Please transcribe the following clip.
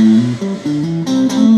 Mm-hmm.